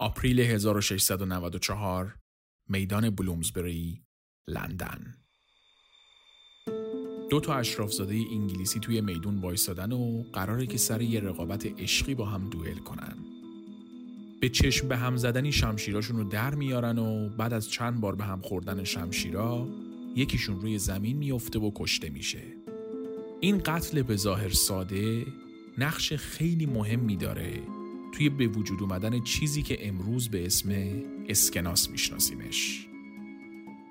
آپریل 1694 میدان بلومزبری لندن دو تا اشرافزاده انگلیسی توی میدون وایستادن و قراره که سر یه رقابت عشقی با هم دوئل کنن. به چشم به هم زدنی شمشیراشون رو در میارن و بعد از چند بار به هم خوردن شمشیرا یکیشون روی زمین میفته و کشته میشه. این قتل به ظاهر ساده نقش خیلی مهمی داره توی به وجود اومدن چیزی که امروز به اسم اسکناس میشناسیمش.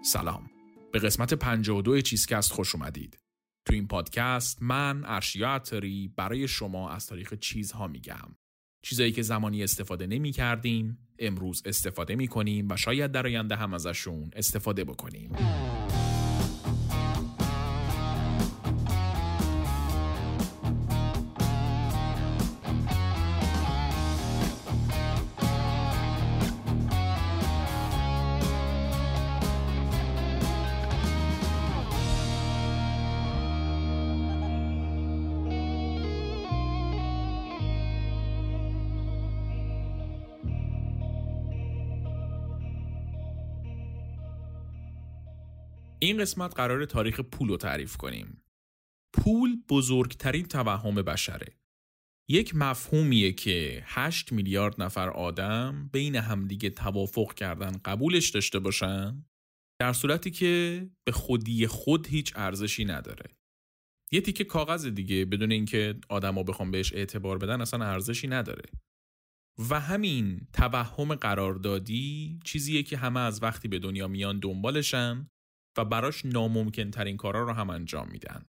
سلام. به قسمت 52 چیزکست خوش اومدید. تو این پادکست من ارشیا عطاری برای شما از تاریخ چیزها میگم. چیزایی که زمانی استفاده نمی کردیم، امروز استفاده می کنیم و شاید در آینده هم ازشون استفاده بکنیم. این قسمت قرار تاریخ پول رو تعریف کنیم. پول بزرگترین توهم بشره. یک مفهومیه که 8 میلیارد نفر آدم بین همدیگه توافق کردن قبولش داشته باشن در صورتی که به خودی خود هیچ ارزشی نداره. یه تیکه کاغذ دیگه بدون اینکه آدما بخوام بهش اعتبار بدن اصلا ارزشی نداره. و همین توهم قراردادی چیزیه که همه از وقتی به دنیا میان دنبالشن و براش ناممکن ترین کارا رو هم انجام میدن.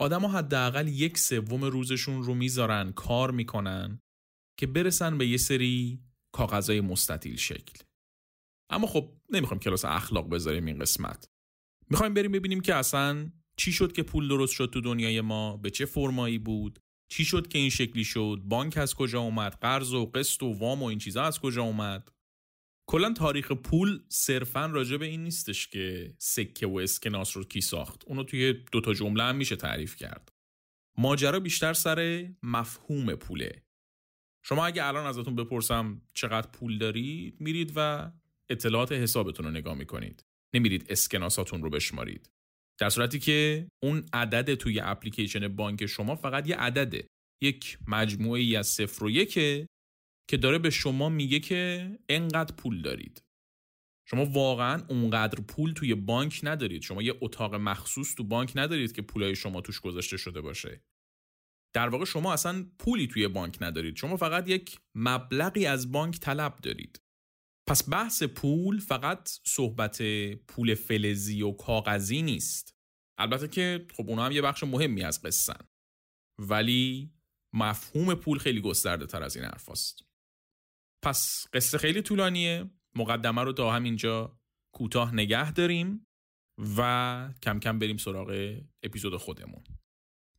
آدما حداقل یک سوم روزشون رو می‌ذارن کار می‌کنن که برسن به یه سری کاغذهای مستطیل شکل. اما خب نمی‌خوایم کلاس اخلاق بذاریم این قسمت. می‌خوایم بریم ببینیم که اصلا چی شد که پول درست شد تو دنیای ما به چه فرمایی بود چی شد که این شکلی شد بانک از کجا اومد قرض و قسط و وام و این چیزا از کجا اومد کلا تاریخ پول صرفا راجع به این نیستش که سکه و اسکناس رو کی ساخت. اونو توی دوتا جمله هم میشه تعریف کرد. ماجرا بیشتر سر مفهوم پوله. شما اگه الان ازتون بپرسم چقدر پول دارید میرید و اطلاعات حسابتون رو نگاه می‌کنید. نمیرید اسکناساتون رو بشمارید. در صورتی که اون عدد توی اپلیکیشن بانک شما فقط یه عدده. یک مجموعه ای از صفر و یکه. که داره به شما میگه که انقدر پول دارید. شما واقعا اونقدر پول توی بانک ندارید. شما یه اتاق مخصوص تو بانک ندارید که پولای شما توش گذاشته شده باشه. در واقع شما اصلا پولی توی بانک ندارید. شما فقط یک مبلغی از بانک طلب دارید. پس بحث پول فقط صحبت پول فلزی و کاغذی نیست. البته که خب اونا هم یه بخش مهمی از قصن ولی مفهوم پول خیلی گسترده تر از این حرف پس قصه خیلی طولانیه. مقدمه رو تا همینجا کوتاه نگه داریم و کم کم بریم سراغ اپیزود خودمون.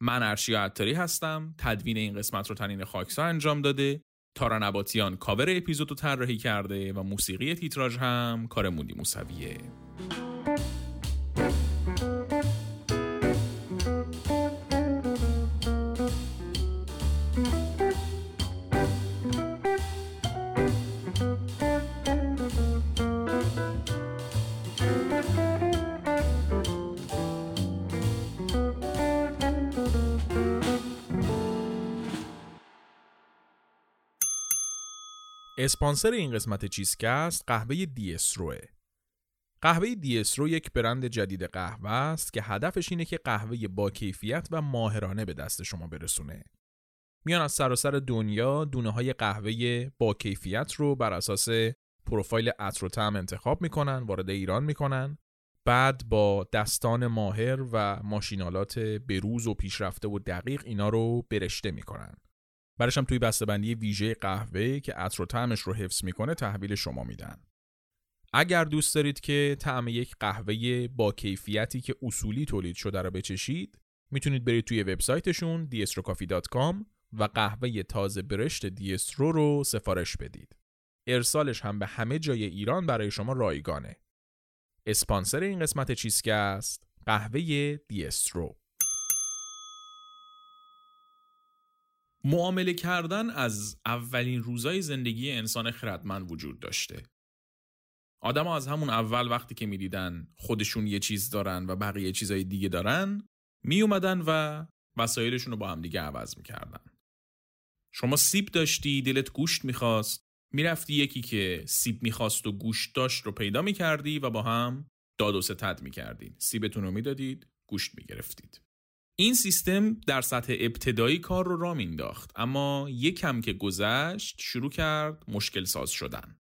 من ارشیا عطاری هستم. تدوین این قسمت رو تنین خاکسار انجام داده. تارا نباتیان کاور اپیزود رو طراحی کرده و موسیقی تیتراژ هم کار مودی موسویه. اسپانسر این قسمت چیزکست قهوه دیسروه قهوه دیسرو یک برند جدید قهوه است که هدفش اینه که قهوه با کیفیت و ماهرانه به دست شما برسونه. میان از سراسر دنیا دونه های قهوه با کیفیت رو بر اساس پروفایل عطر و طعم انتخاب می‌کنن، وارد ایران می‌کنن، بعد با دستان ماهر و ماشینالات بروز و پیشرفته و دقیق اینا رو برشته می‌کنن. برش هم توی بسته‌بندی ویژه قهوه که عطر و طعمش رو حفظ می‌کنه تحویل شما میدن. اگر دوست دارید که طعم یک قهوه با کیفیتی که اصولی تولید شده رو بچشید می‌تونید برید توی وبسایتشون diestrocoffee.com و قهوه تازه برشت دیسترو رو سفارش بدید. ارسالش هم به همه جای ایران برای شما رایگانه. اسپانسر این قسمت چیزکست قهوه دیسترو معامله کردن از اولین روزای زندگی انسان خردمند وجود داشته. آدم از همون اول وقتی که می‌دیدن خودشون یه چیز دارن و بقیه چیزای دیگه دارن می اومدن و وسایلشون رو با هم دیگه عوض می‌کردن. شما سیب داشتی دلت گوشت می‌خواست می‌رفتی یکی که سیب می‌خواست و گوشت داشت رو پیدا می‌کردی و با هم داد و ستد می‌کردید. سیبتون رو می‌دادید گوشت می‌گرفتید. این سیستم در سطح ابتدایی کار رو را مینداخت اما یکم که گذشت شروع کرد مشکل ساز شدن.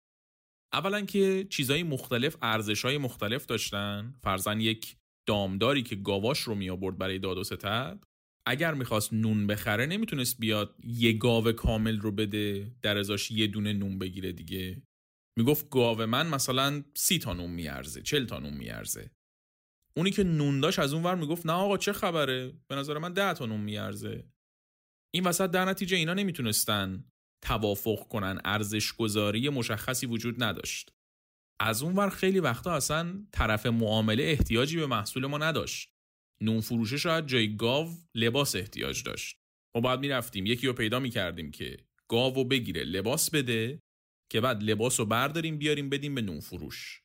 اولا که چیزهای مختلف ارزشهای مختلف داشتن. فرزن یک دامداری که گاواش رو می آورد برای داد و ستد. اگر می‌خواست نون بخره نمی‌تونست بیاد یه گاو کامل رو بده در ازاش یه دونه نون بگیره دیگه. می‌گفت گاو من مثلا سی تا نون میارزه چل تا نون میارزه. اونی که نون داشت از اون ور می‌گفت نه آقا چه خبره؟ به نظر من ده تا نون میارزه. این وسط در نتیجه اینا نمی‌تونستن توافق کنن ارزش گذاری مشخصی وجود نداشت. از اون ور خیلی وقتا اصلا طرف معامله احتیاجی به محصول ما نداشت. نون فروشه شاید جای گاو لباس احتیاج داشت. ما باید می‌رفتیم یکی رو پیدا می‌کردیم که گاو بگیره لباس بده که بعد لباس رو برداریم بیاریم بدیم به نون فروش.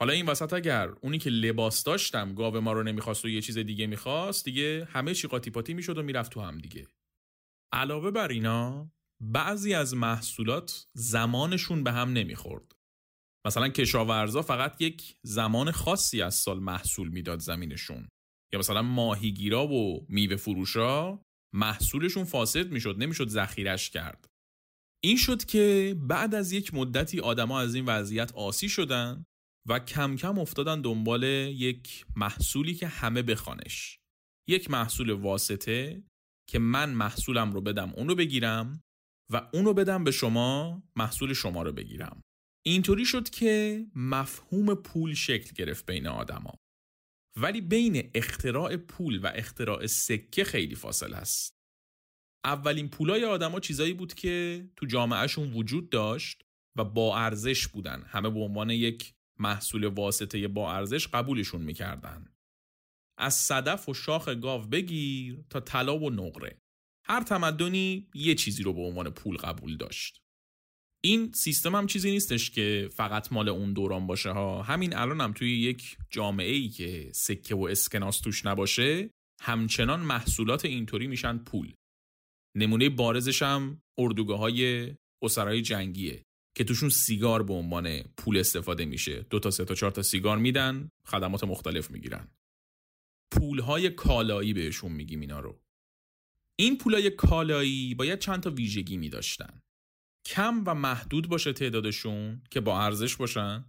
حالا این وسط اگر اونی که لباس داشتم گاو ما رو نمی‌خواست و یه چیز دیگه می‌خواست دیگه همه چی قاطی پاتی می‌شد و می‌رفت تو هم دیگه. علاوه بر اینا بعضی از محصولات زمانشون به هم نمی‌خورد. مثلا کشاورزا فقط یک زمان خاصی از سال محصول می‌داد زمینشون. یا مثلا ماهیگیرا و میوه فروشا محصولشون فاسد می‌شد نمی‌شد ذخیرش کرد. این شد که بعد از یک مدتی آدما از این وضعیت آسی شدن و کم کم افتادن دنبال یک محصولی که همه بخوانش یک محصول واسطه که من محصولم رو بدم اون رو بگیرم و اون رو بدم به شما محصول شما رو بگیرم اینطوری شد که مفهوم پول شکل گرفت بین آدما ولی بین اختراع پول و اختراع سکه خیلی فاصله است. اولین پولای آدما چیزایی بود که تو جامعهشون وجود داشت و با ارزش بودن. همه به عنوان یک محصول واسطه با ارزش قبولشون می‌کردن. از صدف و شاخ گاو بگیر تا طلا و نقره. هر تمدنی یه چیزی رو به عنوان پول قبول داشت. این سیستم هم چیزی نیستش که فقط مال اون دوران باشه ها همین الان هم توی یک جامعه ای که سکه و اسکناس توش نباشه همچنان محصولات اینطوری میشن پول نمونه بارزش هم اردوگاه های اسرای جنگیه که توشون سیگار به عنوان پول استفاده میشه. دو تا سه تا چهار تا سیگار میدن خدمات مختلف می‌گیرن. پول های کالایی بهشون میگیم اینا رو. این پولای کالایی باید چند تا ویژگی میداشتن. کم و محدود باشه تعدادشون که با ارزش باشن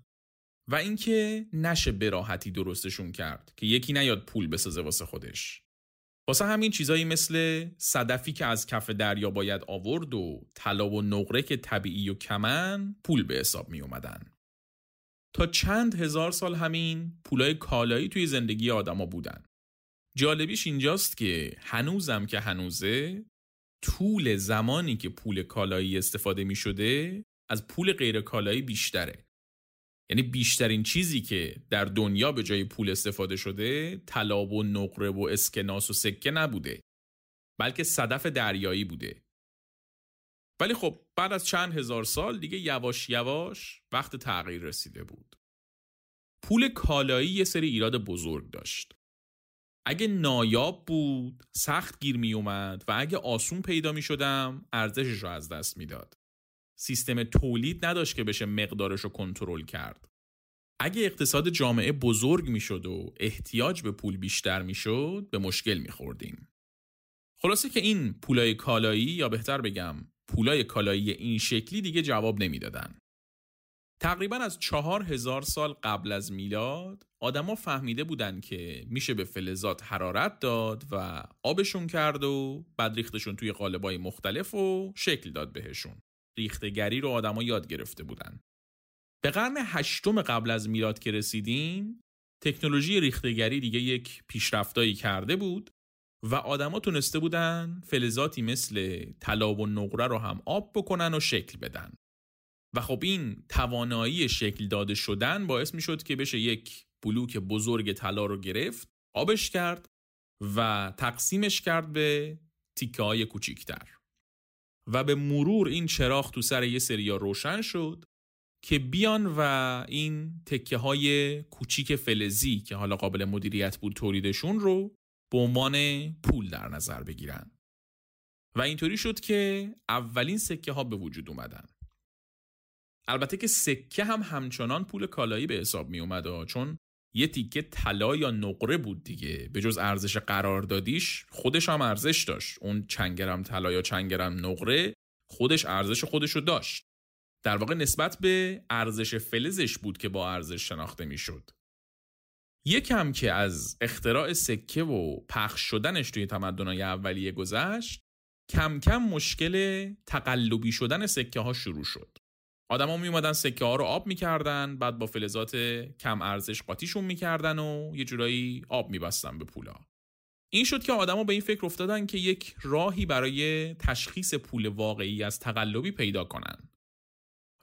و اینکه نشه به راحتی درستشون کرد که یکی نیاد پول بسازه واسه خودش. واسه همین چیزایی مثل صدفی که از کف دریا باید آورد و طلا و نقره که طبیعی و کمن پول به حساب می اومدن. تا چند هزار سال همین پولای کالایی توی زندگی آدما بودن. جالبیش اینجاست که هنوزم که هنوزه طول زمانی که پول کالایی استفاده می شده از پول غیر کالایی بیشتره یعنی بیشترین چیزی که در دنیا به جای پول استفاده شده طلا و نقره و اسکناس و سکه نبوده بلکه صدف دریایی بوده. ولی خب بعد از چند هزار سال دیگه یواش یواش وقت تغییر رسیده بود. پول کالایی یه سری ایراد بزرگ داشت. اگه نایاب بود سخت گیر می اومد و اگه آسون پیدا می شدم ارزشش رو از دست می‌داد. سیستم تولید نداشت که بشه مقدارش رو کنترل کرد. اگه اقتصاد جامعه بزرگ می شد و احتیاج به پول بیشتر می شد به مشکل می خوردیم. خلاصه که این پولای کالایی یا بهتر بگم پولای کالایی این شکلی دیگه جواب نمی‌دادن. تقریبا از چهار هزار سال قبل از میلاد آدما فهمیده بودن که میشه به فلزات حرارت داد و آبشون کرد و بعد ریختشون توی قالبای مختلف و شکل داد بهشون. ریختگری رو آدما یاد گرفته بودن. به قرن هشتم قبل از میلاد که رسیدیم تکنولوژی ریختگری دیگه یک پیشرفتایی کرده بود و آدما تونسته بودن فلزاتی مثل طلا و نقره رو هم آب بکنن و شکل بدن. و خب این توانایی شکل داده شدن باعث می شد که بشه یک بلوک بزرگ طلا رو گرفت آبش کرد و تقسیمش کرد به تیکه های کوچیکتر و به مرور این چراغ تو سر یه سریا روشن شد که بیان و این تکه های کوچیک فلزی که حالا قابل مدیریت بود تولیدشون رو به عنوان پول در نظر بگیرن. و اینطوری شد که اولین سکه ها به وجود اومدن. البته که سکه هم همچنان پول کالایی به حساب می اومد چون یه تیکه طلا یا نقره بود دیگه به جز ارزش قراردادیش خودش هم ارزش داشت اون چنگرم طلا یا چنگرم نقره خودش ارزش خودش رو داشت در واقع نسبت به ارزش فلزش بود که با ارزش شناخته می‌شد. یکم که از اختراع سکه و پخش شدنش توی تمدنهای اولیه گذشت کم کم مشکل تقلبی شدن سکه ها شروع شد. آدما می اومدن سکه ها رو آب می‌کردن بعد با فلزات کم ارزش قاطیشون می‌کردن و یه جورایی آب میبستن به پولا. این شد که آدما به این فکر افتادن که یک راهی برای تشخیص پول واقعی از تقلبی پیدا کنن.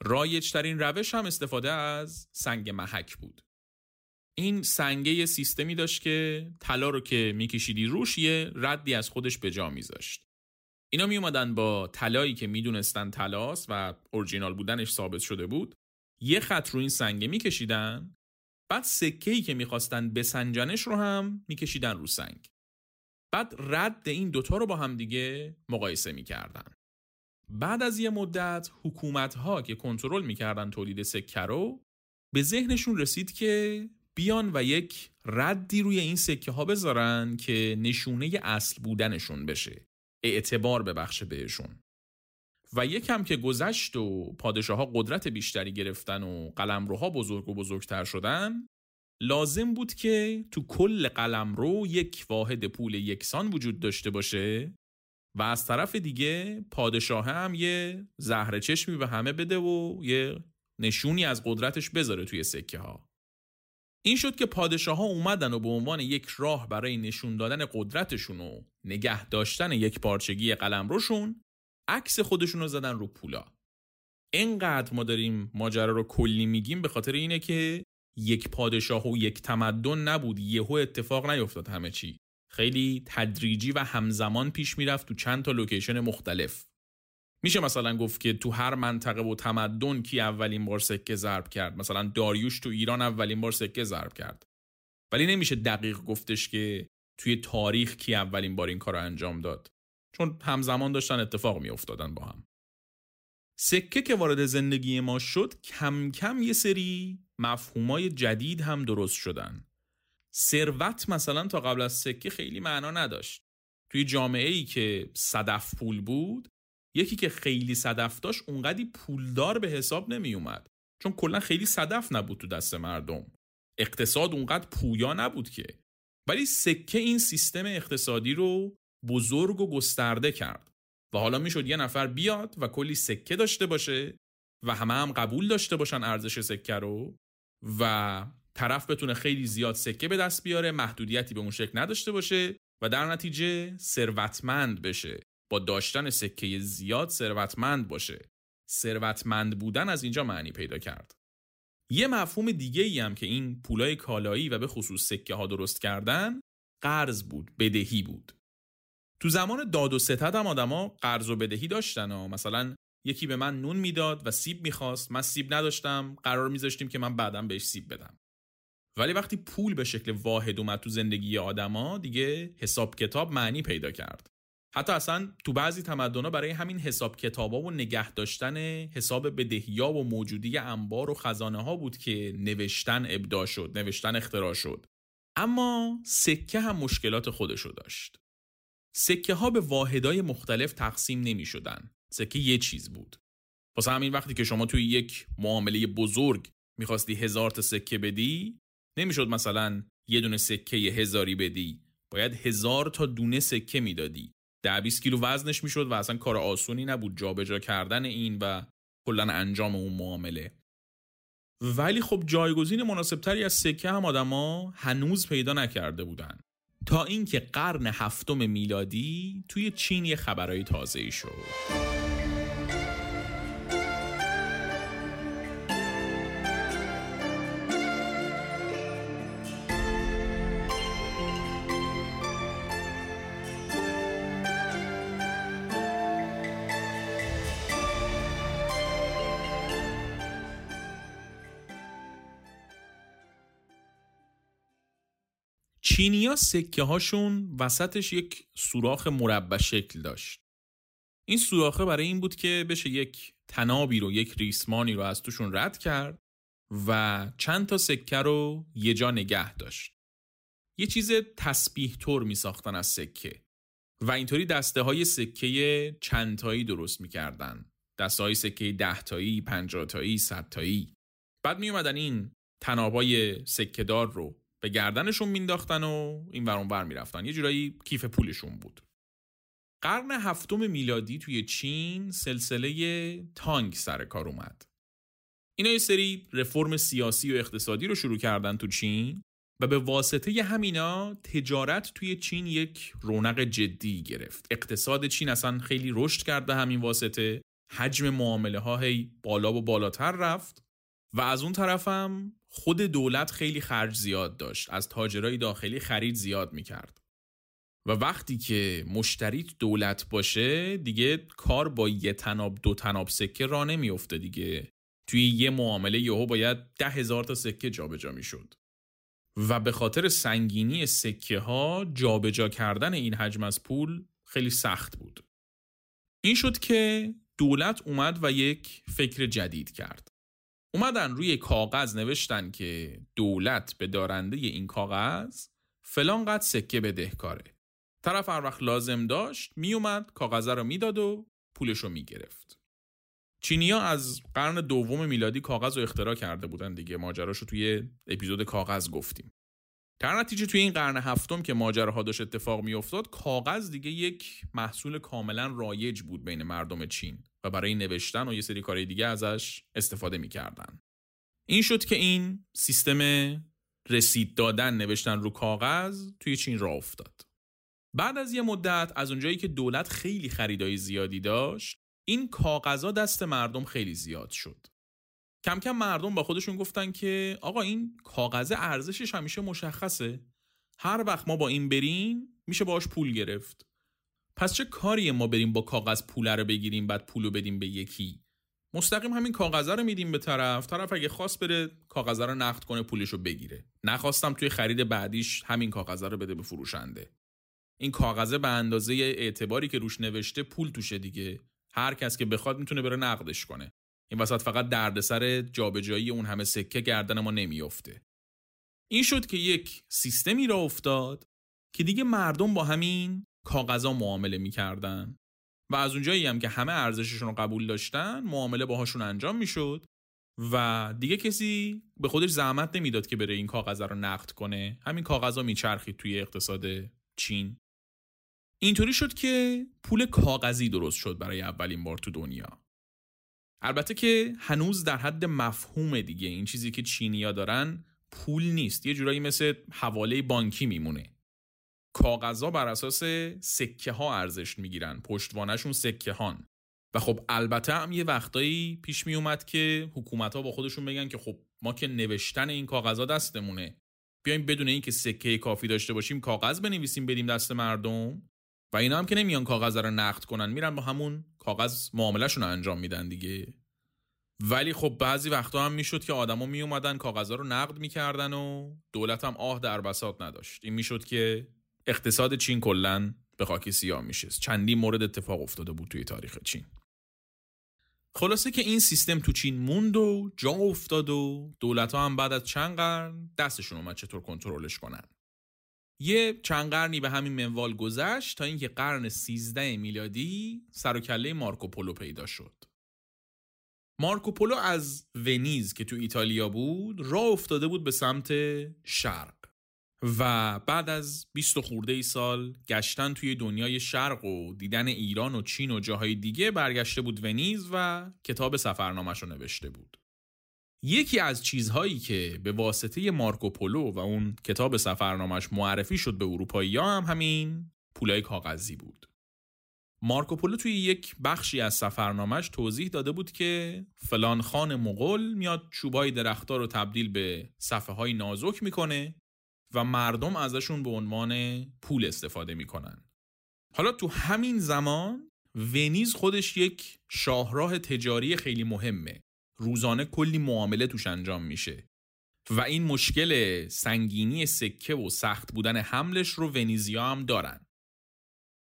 رایجترین روش هم استفاده از سنگ محک بود. این سنگه سیستمی داشت که طلا رو که میکشیدی روش یه ردی از خودش به جا میذاشت. اینا می اومدن با طلایی که می‌دونستن طلاست و اورجینال بودنش ثابت شده بود یه خط رو این سنگه میکشیدن بعد سکه ای که می‌خواستن بسنجنش رو هم میکشیدن رو سنگ. بعد رد این دوتا رو با هم دیگه مقایسه می‌کردن. بعد از یه مدت حکومت ها که کنترل می‌کردن تولید سکه رو به ذهنشون رسید که بیان و یک ردی روی این سکه ها بذارن که نشونه اصل بودنشون بشه. اعتبار ببخشه بهشون و یکم که گذشت و پادشاه ها قدرت بیشتری گرفتن و قلمروها بزرگ و بزرگتر شدن لازم بود که تو کل قلمرو یک واحد پول یکسان وجود داشته باشه و از طرف دیگه پادشاه هم یه زهر چشمی به همه بده و یه نشونی از قدرتش بذاره توی سکه ها. این شد که پادشاه ها اومدن و به عنوان یک راه برای نشون دادن قدرتشون و نگه داشتن یک پارچگی قلم روشون عکس خودشون رو زدن رو پولا. اینقدر ما داریم ماجرا رو کلی میگیم به خاطر اینه که یک پادشاه و یک تمدن نبود یهو اتفاق نیفتاد همه چی خیلی تدریجی و همزمان پیش می‌رفت تو چند تا لوکیشن مختلف میشه مثلا گفت که تو هر منطقه و تمدن کی اولین بار سکه ضرب کرد؟ مثلا داریوش تو ایران اولین بار سکه ضرب کرد. ولی نمیشه دقیق گفتش که توی تاریخ کی اولین بار این کار رو انجام داد. چون همزمان داشتن اتفاق میافتادن با هم. سکه که وارد زندگی ما شد کم کم یه سری مفهومای جدید هم درست شدن. ثروت مثلا تا قبل از سکه خیلی معنا نداشت. توی جامعه ای که صدف پول بود یکی که خیلی صدف داشت اونقدی پولدار به حساب نمی اومد چون کلا خیلی صدف نبود تو دست مردم. اقتصاد اونقدر پویا نبود که. ولی سکه این سیستم اقتصادی رو بزرگ و گسترده کرد. و حالا می‌شد یه نفر بیاد و کلی سکه داشته باشه و همه هم قبول داشته باشن ارزش سکه رو و طرف بتونه خیلی زیاد سکه به دست بیاره محدودیتی به اون شکل نداشته باشه و در نتیجه ثروتمند بشه. با داشتن سکه زیاد ثروتمند باشه. ثروتمند بودن از اینجا معنی پیدا کرد. یه مفهوم دیگه ای هم که این پولای کالایی و به خصوص سکه ها درست کردن قرض بود بدهی بود. تو زمان داد و ستد هم آدما قرض و بدهی داشتن و مثلا یکی به من نون می‌داد و سیب می‌خواست. من سیب نداشتم قرار میذاشتیم که من بعدم بهش سیب بدم. ولی وقتی پول به شکل واحد اومد تو زندگی آدما دیگه حساب کتاب معنی پیدا کرد. حتی اصلا تو بعضی تمدن‌ها برای همین حساب کتابا و نگه داشتن حساب بدهیا و موجودی انبار و خزانه ها بود که نوشتن ابداع شد نوشتن اختراع شد اما سکه هم مشکلات خودشو داشت سکه ها به واحدای مختلف تقسیم نمی شدن. سکه یه چیز بود. واسه همین وقتی که شما توی یک معامله بزرگ می‌خواستی هزار تا سکه بدی نمی‌شد مثلا یه دونه سکه هزاری بدی باید هزار تا دونه سکه می‌دادی ده 20 کیلو وزنش می‌شد و اصلا کار آسونی نبود جابجا کردن این و کلا انجام اون معامله. ولی خب جایگزین مناسبتری از سکه هم آدما هنوز پیدا نکرده بودن. تا اینکه قرن هفتم میلادی توی چین یه خبرهای تازه ای شد. چینیا سکه هاشون وسطش یک سوراخ مربع شکل داشت. این سوراخه برای این بود که بشه یک تنابی رو یک ریسمانی رو از توشون رد کرد و چند تا سکه رو یه جا نگه داشت. یه چیز تسبیح طور می ساختن از سکه و اینطوری دسته های سکه چندتایی درست می‌کردن. دسته های سکه دهتایی، پنجاتایی، صدتایی. بعد می اومدن این تنابای سکهدار رو به گردنشون مینداختن و این ورون ور می‌رفتن. یه جورایی کیف پولشون بود. قرن هفتم میلادی توی چین سلسله تانگ سر کار اومد. اینا یه سری رفرم سیاسی و اقتصادی رو شروع کردن تو چین و به واسطه همینا تجارت توی چین یک رونق جدی گرفت. اقتصاد چین اصلا خیلی رشد کرد به همین واسطه. حجم معامله ها هی بالا و بالاتر رفت و از اون طرفم خود دولت خیلی خرج زیاد داشت. از تاجرای داخلی خرید زیاد می‌کرد. و وقتی که مشتریت دولت باشه دیگه کار با یه تناب دو تناب سکه را نمیفته دیگه. توی یه معامله یهو باید ده هزار تا سکه جابجا می‌شد. و به خاطر سنگینی سکه ها جابجا کردن این حجم از پول خیلی سخت بود. این شد که دولت اومد و یک فکر جدید کرد. اومدن روی کاغذ نوشتن که دولت به دارنده این کاغذ فلان قد سکه بدهکاره طرف هر وقت لازم داشت میومد کاغذه رو می‌داد و پولش رو می‌گرفت. چینیا از قرن دوم میلادی کاغذ رو اختراع کرده بودن دیگه. ماجراش رو توی اپیزود کاغذ گفتیم. در نتیجه توی این قرن هفتم که ماجراها داشت اتفاق میافتاد کاغذ دیگه یک محصول کاملا رایج بود بین مردم چین. و برای نوشتن و یه سری کارهای دیگه ازش استفاده می‌کردن. این شد که این سیستم رسید دادن نوشتن رو کاغذ توی چین راه افتاد. بعد از یه مدت از اونجایی که دولت خیلی خریدای زیادی داشت این کاغذا دست مردم خیلی زیاد شد. کم کم مردم با خودشون گفتن که آقا این کاغذ ارزشش همیشه مشخصه. هر وقت ما با این بریم میشه باش پول گرفت. پس چه کاری ما بریم با کاغذ پول رو بگیریم بعد پول رو بدیم به یکی؟ مستقیم همین کاغذ رو میدیم به طرف. طرف اگه خواست بره کاغذ رو نقد کنه پولش رو بگیره. نخواستم توی خرید بعدیش همین کاغذ رو بده به فروشنده. این کاغذه به اندازه اعتباری که روش نوشته پول توشه دیگه. هر کس که بخواد می‌تونه بره نقدش کنه. این وسط فقط دردسر جابجایی اون همه سکه گردن ما نمیافته. این شد که یک سیستمی را افتاد که دیگه مردم با همین کاغذا معامله می‌کردن. و از اونجایی هم که همه ارزششون رو قبول داشتن معامله باهاشون انجام می‌شد. و دیگه کسی به خودش زحمت نمی‌داد که بره این کاغذ رو نقد کنه. همین کاغذا میچرخید توی اقتصاد چین. اینطوری شد که پول کاغذی درست شد برای اولین بار تو دنیا. البته که هنوز در حد مفهوم دیگه این چیزی که چینیا دارن پول نیست. یه جورایی مثل حواله بانکی میمونه. کاغذها بر اساس سکه ها ارزش می‌گیرن پشتوانشون سکه هان و خب البته هم یه وقتایی پیش می اومد که حکومت ها با خودشون بگن که خب ما که نوشتن این کاغذها دستمونه. بیایم بدون اینکه سکه کافی داشته باشیم کاغذ بنویسیم بدیم دست مردم. و اینا هم که نمیان کاغذ رو نقد کنن میرن با همون کاغذ معاملهشون رو انجام میدن دیگه. ولی خب بعضی وقتا هم می‌شد که آدما می اومدن کاغذا رو نقد می‌کردن و دولت هم آه در بساط نداشت. این می‌شد که اقتصاد چین کلا به خاک سیاه میشه. چندین مورد اتفاق افتاده بود توی تاریخ چین. خلاصه که این سیستم تو چین موند و جا افتاد و دولت ها هم بعد از چند قرن دستشون اومد چطور کنترلش کنن. یه چند قرنی به همین منوال گذشت تا اینکه قرن 13 میلادی سر و کله مارکوپولو پیدا شد. مارکوپولو از ونیز که تو ایتالیا بود راه افتاده بود به سمت شرق. و بعد از 20 خورده ای سال گشتن توی دنیای شرق و دیدن ایران و چین و جاهای دیگه برگشته بود ونیز و کتاب سفرنامش رو نوشته بود. یکی از چیزهایی که به واسطه مارکوپولو و اون کتاب سفرنامش معرفی شد به اروپایی هم همین پولای کاغذی بود. مارکوپولو توی یک بخشی از سفرنامش توضیح داده بود که فلان خان مغول میاد چوبای درختار رو تبدیل به صفحه های نازک می‌کنه و مردم ازشون به عنوان پول استفاده می‌کنن. حالا تو همین زمان ونیز خودش یک شاهراه تجاری خیلی مهمه. روزانه کلی معامله توش انجام میشه. و این مشکل سنگینی سکه و سخت بودن حملش رو ونیزیا هم دارن.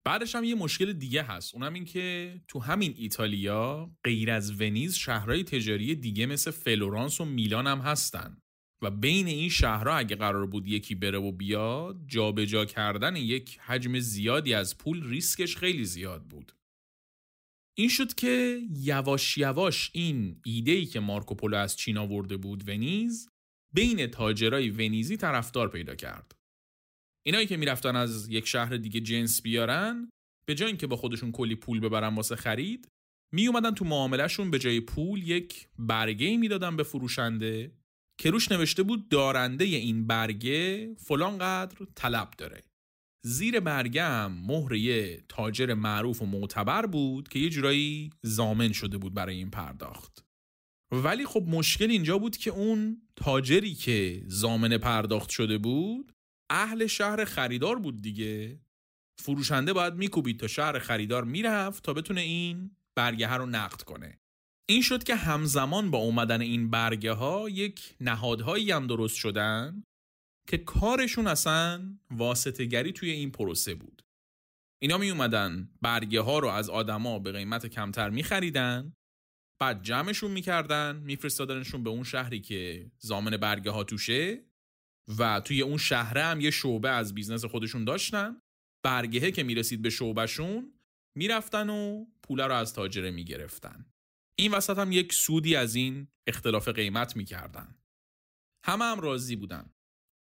بعدش هم یه مشکل دیگه هست. اونم این که تو همین ایتالیا غیر از ونیز شهرهای تجاری دیگه مثل فلورانس و میلان هم هستن. و بین این شهرها اگه قرار بود یکی بره و بیاد جابجا جا کردن یک حجم زیادی از پول ریسکش خیلی زیاد بود. این شد که یواش یواش این ایده ای که مارکوپولو از چین آورده بود ونیز بین تاجرای ونیزی طرفدار پیدا کرد. اینایی که می‌رفتن از یک شهر دیگه جنس بیارن به جای اینکه با خودشون کلی پول ببرن واسه خرید می اومدن تو معاملهشون به جای پول یک برگه می‌دادن به فروشنده. که روش نوشته بود دارنده این برگه فلان قدر طلب داره. زیر برگه هم مهر یه تاجر معروف و معتبر بود که یه جورایی زامن شده بود برای این پرداخت. ولی خب مشکل اینجا بود که اون تاجری که زامن پرداخت شده بود اهل شهر خریدار بود دیگه. فروشنده باید میکوبید تا شهر خریدار می‌رفت تا بتونه این برگه رو نقد کنه. این شد که همزمان با اومدن این برگه ها یک نهادهایی هم درست شدن که کارشون اصلا واسطه‌گری توی این پروسه بود. اینا می اومدن برگه ها رو از آدما به قیمت کمتر می خریدن بعد جمعشون می‌کردن میفرستادنشون به اون شهری که ضامن برگه ها توشه و توی اون شهره هم یه شعبه از business خودشون داشتن. برگهه که می‌رسید به شعبهشون می‌رفتن و پوله رو از تاجره می‌گرفتن. این وسط هم یک سودی از این اختلاف قیمت می‌کردن. همه هم راضی بودن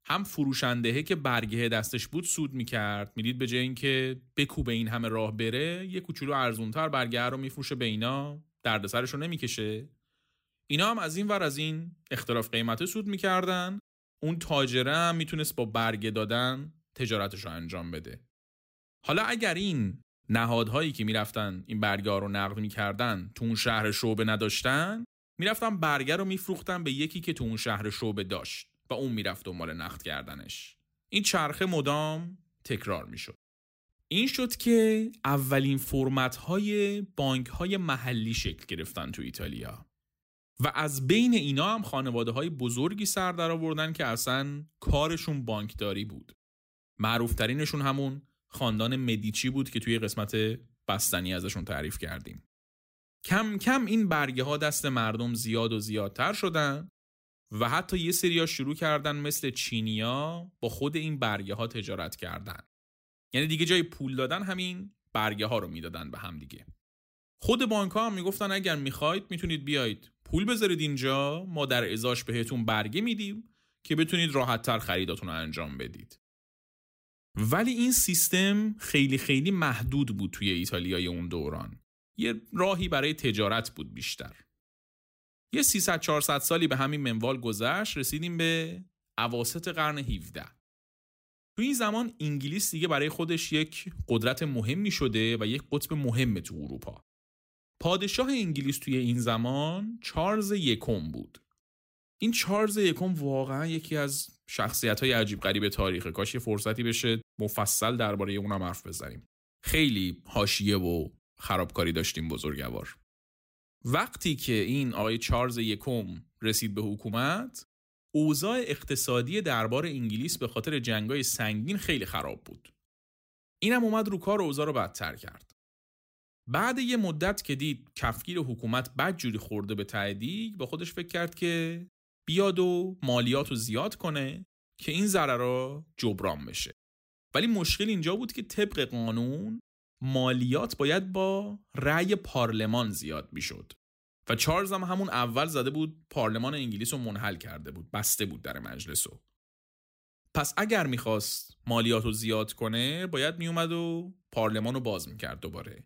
هم فروشندهه که برگه دستش بود سود می‌کرد. می‌دید به جای اینکه به این همه راه بره یه کوچولو ارزونتر برگه رو میفروشه به اینا دردسرش رو نمی‌کشه. اینا هم از این ور از این اختلاف قیمت سود می‌کردن. اون تاجره هم می‌تونست با برگه دادن تجارتش رو انجام بده. حالا اگر این نهادهایی که می‌رفتن این برگه رو نقد می‌کردن تو اون شهر شعبه نداشتن؟ می‌رفتن برگه رو میفروختن به یکی که تو اون شهر شعبه داشت و اون می‌رفت دنبال نقد کردنش. این چرخه مدام تکرار می‌شد. این شد که اولین فرمت های بانک های محلی شکل گرفتن تو ایتالیا. و از بین اینا هم خانواده های بزرگی سر در آوردن که اصلا کارشون بانکداری بود. معروفترینشون همون خاندان مدیچی بود که توی قسمت بستنی ازشون تعریف کردیم. کم کم این برگه ها دست مردم زیاد و زیادتر شدن و حتی یه سریا شروع کردن مثل چینیا با خود این برگه ها تجارت کردن. یعنی دیگه جای پول دادن همین برگه ها رو می‌دادن به هم دیگه. خود بانک ها هم می‌گفتن اگر می‌خواید می‌تونید بیاید پول بذارید اینجا ما در ازاش بهتون برگه میدیم که بتونید راحت تر خریداتون رو انجام بدید. ولی این سیستم خیلی خیلی محدود بود توی ایتالیای اون دوران. یه راهی برای تجارت بود بیشتر. یه 300 400 سالی به همین منوال گذشت رسیدیم به اواسط قرن 17 تو این زمان انگلیس دیگه برای خودش یک قدرت مهمی شده و یک قطب مهم تو اروپا. پادشاه انگلیس توی این زمان چارلز یکم بود. این چارلز یکم واقعا یکی از شخصیت های عجیب غریب تاریخ کاش یه فرصتی بشه مفصل درباره اونم حرف بزنیم. خیلی حاشیه و خرابکاری داشتیم بزرگوار. وقتی که این آقای چارلز یکم رسید به حکومت اوضاع اقتصادی دربار انگلیس به خاطر جنگای سنگین خیلی خراب بود. اینم اومد رو کار اوضاع رو بدتر کرد. بعد یه مدت که دید کفگیر حکومت بدجوری خورده به تعدیق با خودش فکر کرد که بیاد و مالیات رو زیاد کنه که این ضررها جبران بشه. ولی مشکل اینجا بود که طبق قانون مالیات باید با رأی پارلمان زیاد می‌شد. و چارلز هم همون اول زده بود پارلمان انگلیس رو منحل کرده بود بسته بود در مجلس رو. پس اگر می‌خواست مالیات رو زیاد کنه باید میومد و پارلمان رو باز می‌کرد دوباره.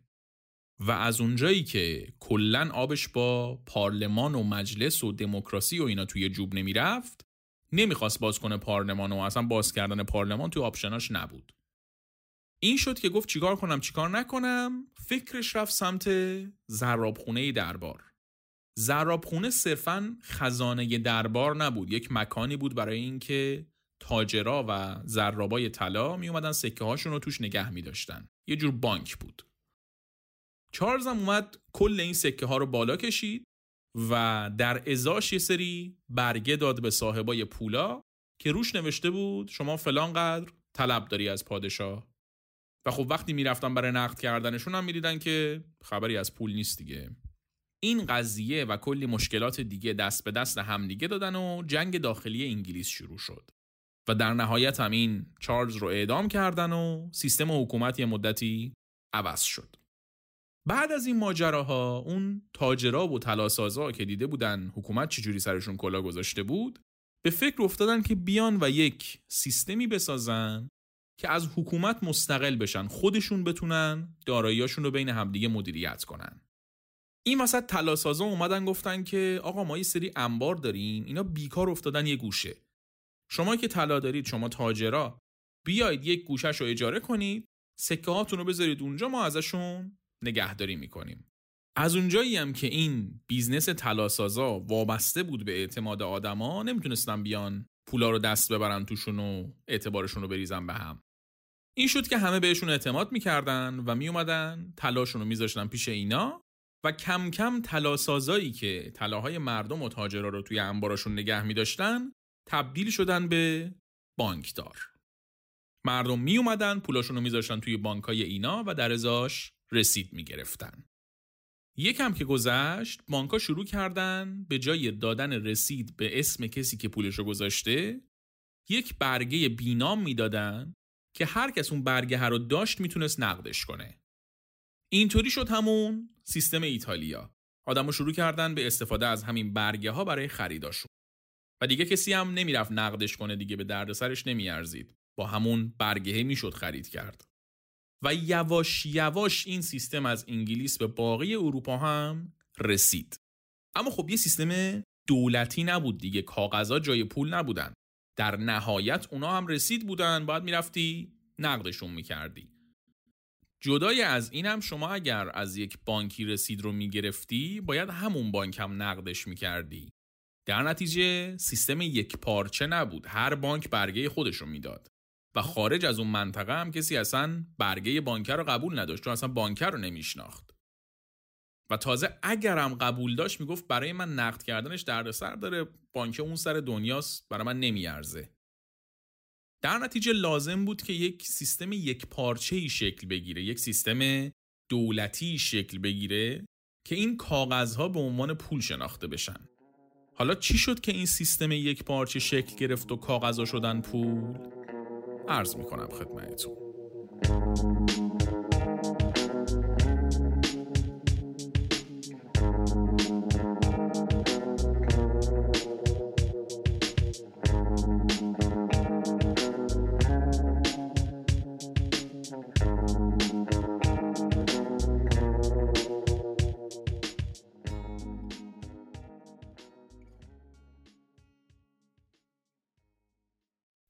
و از اونجایی که کلا آبش با پارلمان و مجلس و دموکراسی و اینا توی جوب نمی‌رفت نمی‌خواست باز کنه پارلمان و اصلا باز کردن پارلمان توی آپشناش نبود. این شد که گفت چیکار کنم چیکار نکنم؟ فکرش رفت سمت زرابخونه دربار. زرابخونه صرفا خزانه دربار نبود یک مکانی بود برای اینکه تاجرا و زرابای طلا می اومدن سکه هاشون رو توش نگه می داشتن. یه جور بانک بود. چارلز هم اومد کل این سکه ها رو بالا کشید و در ازاش یه سری برگه داد به صاحبای پولا که روش نوشته بود شما فلان قدر طلب داری از پادشاه. و خب وقتی می‌رفتن برای نقد کردنشون هم می‌دیدن که خبری از پول نیست دیگه. این قضیه و کلی مشکلات دیگه دست به دست همدیگه دادن و جنگ داخلی انگلیس شروع شد. و در نهایت هم این چارلز رو اعدام کردن و سیستم حکومت یه مدتی عوض شد. بعد از این ماجراها اون تاجرا و تلاسازا که دیده بودن حکومت چجوری سرشون کلا گذاشته بود به فکر افتادن که بیان و یک سیستمی بسازن که از حکومت مستقل بشن خودشون بتونن داراییاشون رو بین همدیگه مدیریت کنن. این وسط تلاسازا اومدن گفتن که آقا ما یه سری انبار داریم اینا بیکار افتادن یه گوشه. شما که طلا دارید شما تاجرا بیاید یک گوشش رو اجاره کنید سکه هاتون رو بذارید اونجا ما ازشون نگهداری می‌کنیم. از اونجایی هم که این business طلاسازا وابسته بود به اعتماد آدما نمی‌تونستن بیان پولا رو دست ببرن توشون و اعتبارشون رو بریزن به هم. این شد که همه بهشون اعتماد می‌کردن و میومدن طلاشون رو میذاشتن پیش اینا و کم کم طلاسازایی که طلاهای مردم و تاجرا رو توی انباراشون نگه میداشتن تبدیل شدن به بانکدار. مردم می اومدن پولاشون رو میذاشتن توی بانکای اینا و در ازاش رسید می‌گرفتن. یکم که گذشت بانکا شروع کردن به جای دادن رسید به اسم کسی که پولشو گذاشته یک برگه بینام می‌دادن که هر کس اون برگه رو داشت می‌تونست نقدش کنه. اینطوری شد همون سیستم ایتالیا. آدمو شروع کردن به استفاده از همین برگه ها برای خریداشون و دیگه کسی هم نمی‌رفت نقدش کنه دیگه به دردسرش نمیارزید. با همون برگهه می‌شد خرید کرد. و یواش یواش این سیستم از انگلیس به باقی اروپا هم رسید. اما خب یه سیستم دولتی نبود دیگه کاغذا جای پول نبودن. در نهایت اونا هم رسید بودن باید می‌رفتی نقدشون می‌کردی. جدای از این هم شما اگر از یک بانکی رسید رو می‌گرفتی باید همون بانک هم نقدش می‌کردی. در نتیجه سیستم یک پارچه نبود هر بانک برگه خودش رو می‌داد. و خارج از اون منطقه هم کسی اصلا برگه بانکر رو قبول نداشت چون اصلا بانکر رو نمیشناخت. و تازه اگرم قبول داشت می‌گفت برای من نقد کردنش دردسر داره بانک اون سر دنیاست برای من نمیارزه. در نتیجه لازم بود که یک سیستم یک پارچه شکل بگیره یک سیستم دولتی شکل بگیره که این کاغذها به عنوان پول شناخته بشن. حالا چی شد که این سیستم یک پارچه شکل گرفت و کاغذها شدن پول؟ عرض می‌کنم خدمتتون.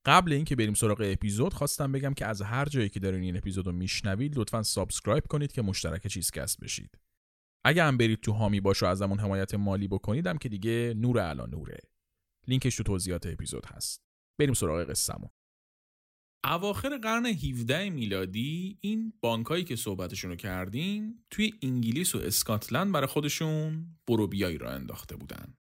قبل اینکه بریم سراغ اپیزود خواستم بگم که از هر جایی که دارین این اپیزود رو میشنوید لطفا subscribe کنید که مشترک چیزکست بشید. اگه هم برید تو حامی باش و ازمون حمایت مالی بکنید که دیگه نور علی نوره. لینکش تو توضیحات اپیزود هست. بریم سراغ قصهمون. اواخر قرن 17 میلادی این بانکایی که صحبتشون رو کردیم توی انگلیس و اسکاتلند برای خودشون بروبیایی راه انداخته بودن.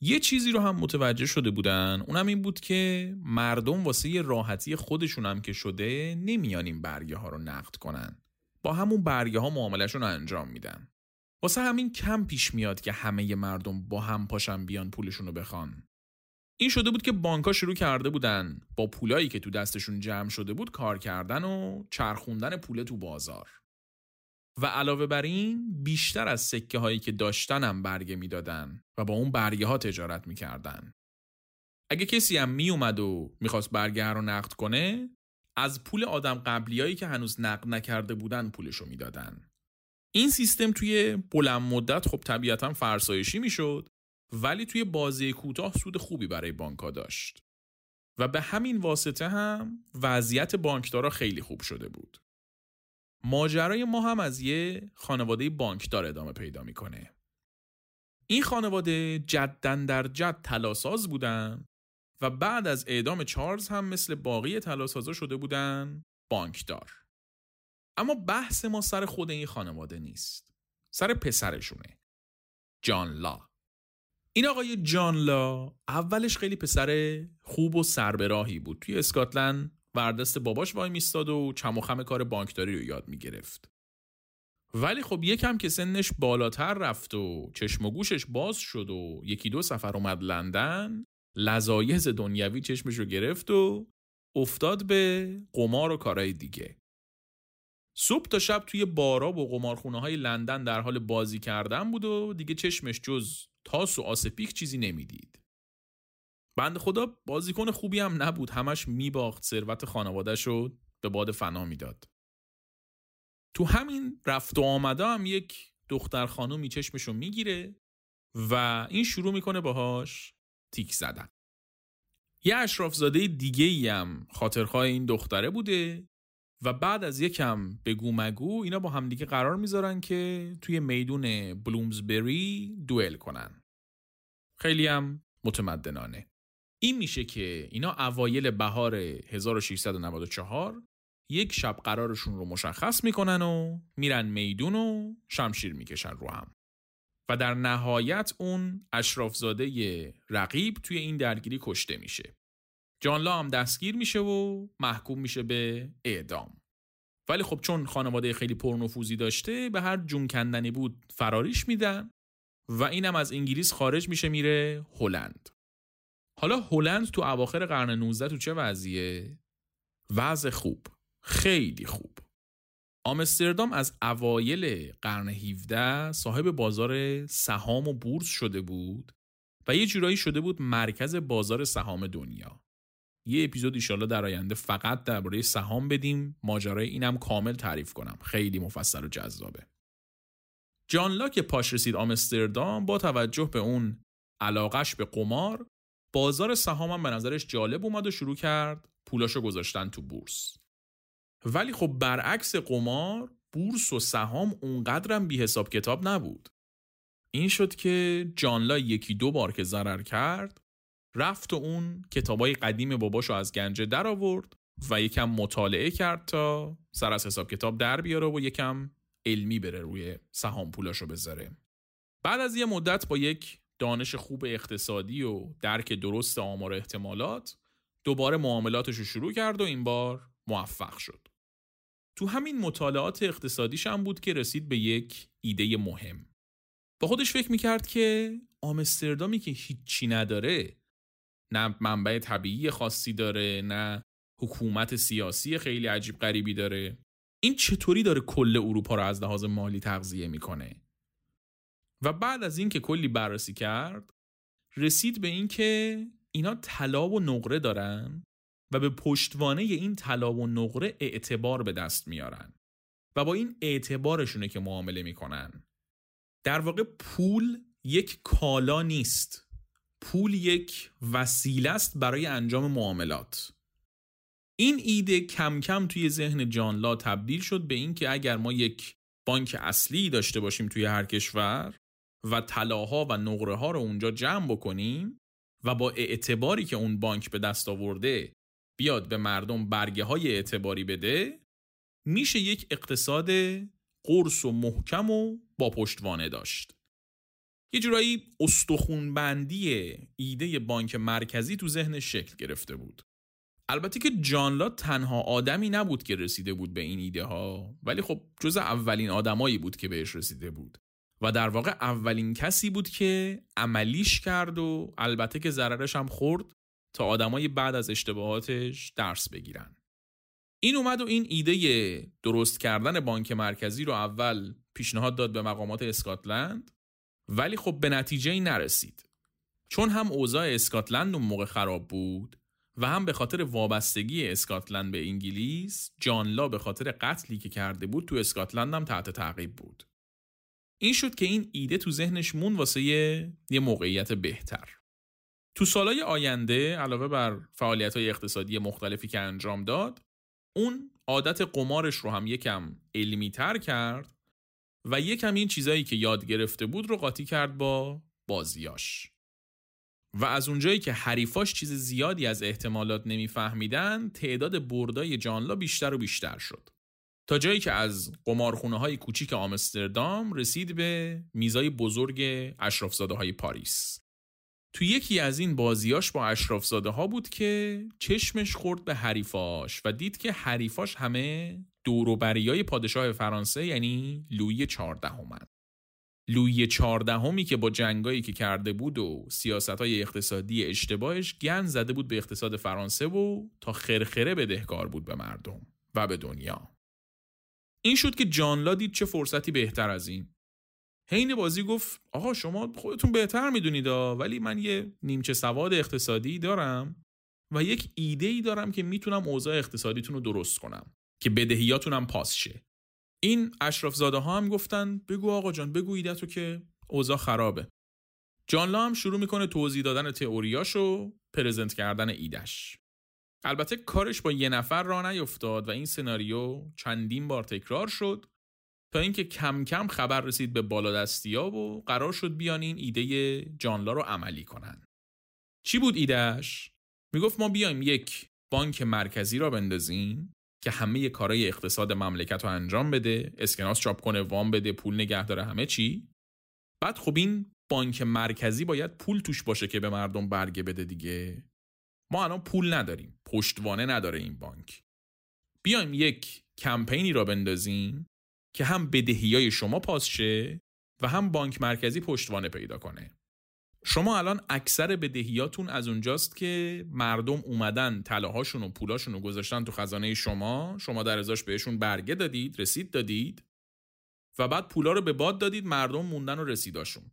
یه چیزی رو هم متوجه شده بودن اونم این بود که مردم واسه راحتی خودشون هم که شده نمیان این برگه ها رو نقد کنن. با همون برگه ها معاملشون رو انجام میدن. واسه همین کم پیش میاد که همه مردم با هم پاشن بیان پولشون رو بخوان. این شده بود که بانکها شروع کرده بودن با پولایی که تو دستشون جمع شده بود کار کردن و چرخوندن پول تو بازار. و علاوه بر این بیشتر از سکه هایی که داشتن هم برگه می‌دادن و با اون برگه ها تجارت می‌کردن. اگه کسی هم میومد و می‌خواست برگه رو نقد کنه از پول آدم قبلیایی که هنوز نقد نکرده بودن پولشو می‌دادن. این سیستم توی بلند مدت خب طبیعتا فرسایشی می‌شد ولی توی بازی کوتاه سود خوبی برای بانکها داشت. و به همین واسطه هم وضعیت بانکدارا خیلی خوب شده بود. ماجرای ما هم از یه خانواده بانکدار ادامه پیدا می‌کنه. این خانواده جدن در جد تلاساز بودن و بعد از اعدام چارلز هم مثل باقی تلاسازا شده بودن بانکدار. اما بحث ما سر خود این خانواده نیست. سر پسرشونه. جان لا. این آقای جان لا اولش خیلی پسر خوب و سربراهی بود توی اسکاتلند وردست باباش وای میستاد و چم خم کار بانکداری رو یاد می‌گرفت ولی خب یکم که سنش بالاتر رفت و چشم و گوشش باز شد و یکی دو سفر اومد لندن لذایز دنیوی چشمش رو گرفت و افتاد به قمار و کارهای دیگه صبح تا شب توی بارا و قمارخونه های لندن در حال بازی کردن بود و دیگه چشمش جز تاس و آسپیک چیزی نمی‌دید. بند خدا بازیکن خوبی هم نبود همش میباخت ثروت خانوادهش رو به باد فنا می‌داد. تو همین رفت و آمده هم یک دختر خانومی چشمشو می‌گیره و این شروع می‌کنه باهاش تیک زدن. یه اشرافزاده دیگه ای هم خاطرخواه این دختره بوده و بعد از یکم بگو مگو اینا با همدیگه قرار می‌ذارن که توی میدون بلومزبری دوئل کنن. خیلی هم متمدنانه. این میشه که اینا اوایل بهار 1694 یک شب قرارشون رو مشخص می‌کنن و میرن میدون و شمشیر می‌کشن رو هم. و در نهایت اون اشرافزاده رقیب توی این درگیری کشته میشه. جانلا هم دستگیر میشه و محکوم میشه به اعدام. ولی خب چون خانواده خیلی پرنفوذی داشته به هر جون کندنی بود فراریش میدن و اینم از انگلیس خارج میشه میره هلند. حالا هلند تو اواخر قرن 19 تو چه وضعیه؟ وضع خوب. خیلی خوب. آمستردام از اوایل قرن 17 صاحب بازار سهام و بورس شده بود و یه جورایی شده بود مرکز بازار سهام دنیا. یه اپیزود ایشالا در آینده فقط درباره سهام بدیم ماجرای اینم کامل تعریف کنم خیلی مفصل و جذابه جان لاک پاش رسید آمستردام با توجه به اون علاقش به قمار بازار سهام هم به نظرش جالب اومد و شروع کرد پولاشو گذاشتن تو بورس. ولی خب برعکس قمار بورس و سهام اونقدرم بی حساب کتاب نبود. این شد که جانلا یکی دو بار که ضرر کرد رفت و اون کتابای قدیم باباشو از گنجه در آورد و یکم مطالعه کرد تا سر از حساب کتاب در بیاره و یکم علمی بره روی سهام پولاشو بذاره. بعد از یه مدت با یک دانش خوب اقتصادی و درک درست آمار احتمالات دوباره معاملاتش رو شروع کرد و این بار موفق شد. تو همین مطالعات اقتصادیش هم بود که رسید به یک ایده مهم. با خودش فکر می‌کرد که آمستردامی که هیچی نداره نه منبع طبیعی خاصی داره نه حکومت سیاسی خیلی عجیب غریبی داره. این چطوری داره کل اروپا رو از لحاظ مالی تغذیه می‌کنه؟ و بعد از اینکه کلی بررسی کرد رسید به اینکه اینا طلا و نقره دارن و به پشتوانه این طلا و نقره اعتبار به دست میارن و با این اعتبارشونه که معامله می‌کنن. در واقع پول یک کالا نیست. پول یک وسیله است برای انجام معاملات. این ایده کم کم توی ذهن جان لا تبدیل شد به اینکه اگر ما یک بانک اصلی داشته باشیم توی هر کشور و طلاها و نقره ها رو اونجا جمع بکنیم و با اعتباری که اون بانک به دست آورده بیاد به مردم برگه های اعتباری بده میشه یک اقتصاد قرص و محکم و با پشتوانه داشت. یه جورایی استخونبندی ایده بانک مرکزی تو ذهن شکل گرفته بود. البته که جانلا تنها آدمی نبود که رسیده بود به این ایده ها ولی خب جز اولین آدمایی بود که بهش رسیده بود. و در واقع اولین کسی بود که عملیش کرد و البته که ضررش هم خورد تا آدمای بعد از اشتباهاتش درس بگیرن. این اومد و این ایده درست کردن بانک مرکزی رو اول پیشنهاد داد به مقامات اسکاتلند ولی خب به نتیجه ای نرسید. چون هم اوضاع اسکاتلند اون موقع خراب بود و هم به خاطر وابستگی اسکاتلند به انگلیس جانلا به خاطر قتلی که کرده بود تو اسکاتلند هم تحت تعقیب بود. این شد که این ایده تو ذهنش مون واسه یه موقعیت بهتر. تو سالهای آینده علاوه بر فعالیت های اقتصادی مختلفی که انجام داد اون عادت قمارش رو هم یکم علمی تر کرد و یکم این چیزایی که یاد گرفته بود رو قاطی کرد با بازیاش و از اونجایی که حریفاش چیز زیادی از احتمالات نمیفهمیدن تعداد بردای جانلا بیشتر و بیشتر شد. تا جایی که از قمارخونه های کوچیک آمستردام رسید به میزای بزرگ اشرافزاده های پاریس تو یکی از این بازیاش با اشرافزاده ها بود که چشمش خورد به حریفاش و دید که حریفاش همه دوروبریای پادشاه فرانسه یعنی لویی چهاردهمن. لویی چهاردهمی که با جنگایی که کرده بود و سیاست های اقتصادی اشتباهش گن زده بود به اقتصاد فرانسه و تا خرخره بدهکار بود به مردم و به دنیا. این شد که جانلا دید چه فرصتی بهتر از این. حین بازی گفت آقا شما خودتون بهتر می‌دونید ولی من یه نیمچه سواد اقتصادی دارم و یک ایده ای دارم که می‌تونم اوضاع اقتصادیتون رو درست کنم که بدهیاتونم پاس شه. این اشراف زاده ها هم گفتن بگو آقا جان بگو ایده تو که اوضاع خرابه. جانلا هم شروع می‌کنه توضیح دادن تئوریاش و پرزنت کردن ایدش البته کارش با یه نفر را نیفتاد و این سناریو چندین بار تکرار شد تا اینکه کم کم خبر رسید به بالادستیا و قرار شد بیان این ایده جانلا رو عملی کنن. چی بود ایدهش؟ می‌گفت ما بیایم یک بانک مرکزی را بندازیم که همه کارهای اقتصاد مملکت رو انجام بده، اسکناس چاپ کنه، وام بده، پول نگه داره همه چی. بعد خب این بانک مرکزی باید پول توش باشه که به مردم برگه بده دیگه. ما الان پول نداریم، پشتوانه نداره این بانک. بیایم یک کمپینی را بندازیم که هم بدهی شما پاس شه و هم بانک مرکزی پشتوانه پیدا کنه. شما الان اکثر بدهیاتون از اونجاست که مردم اومدن طلاهاشون و پولاشون رو گذاشتن تو خزانه شما شما در ازاش بهشون برگه دادید رسید دادید و بعد پولا رو به باد دادید مردم موندن و رسیداشون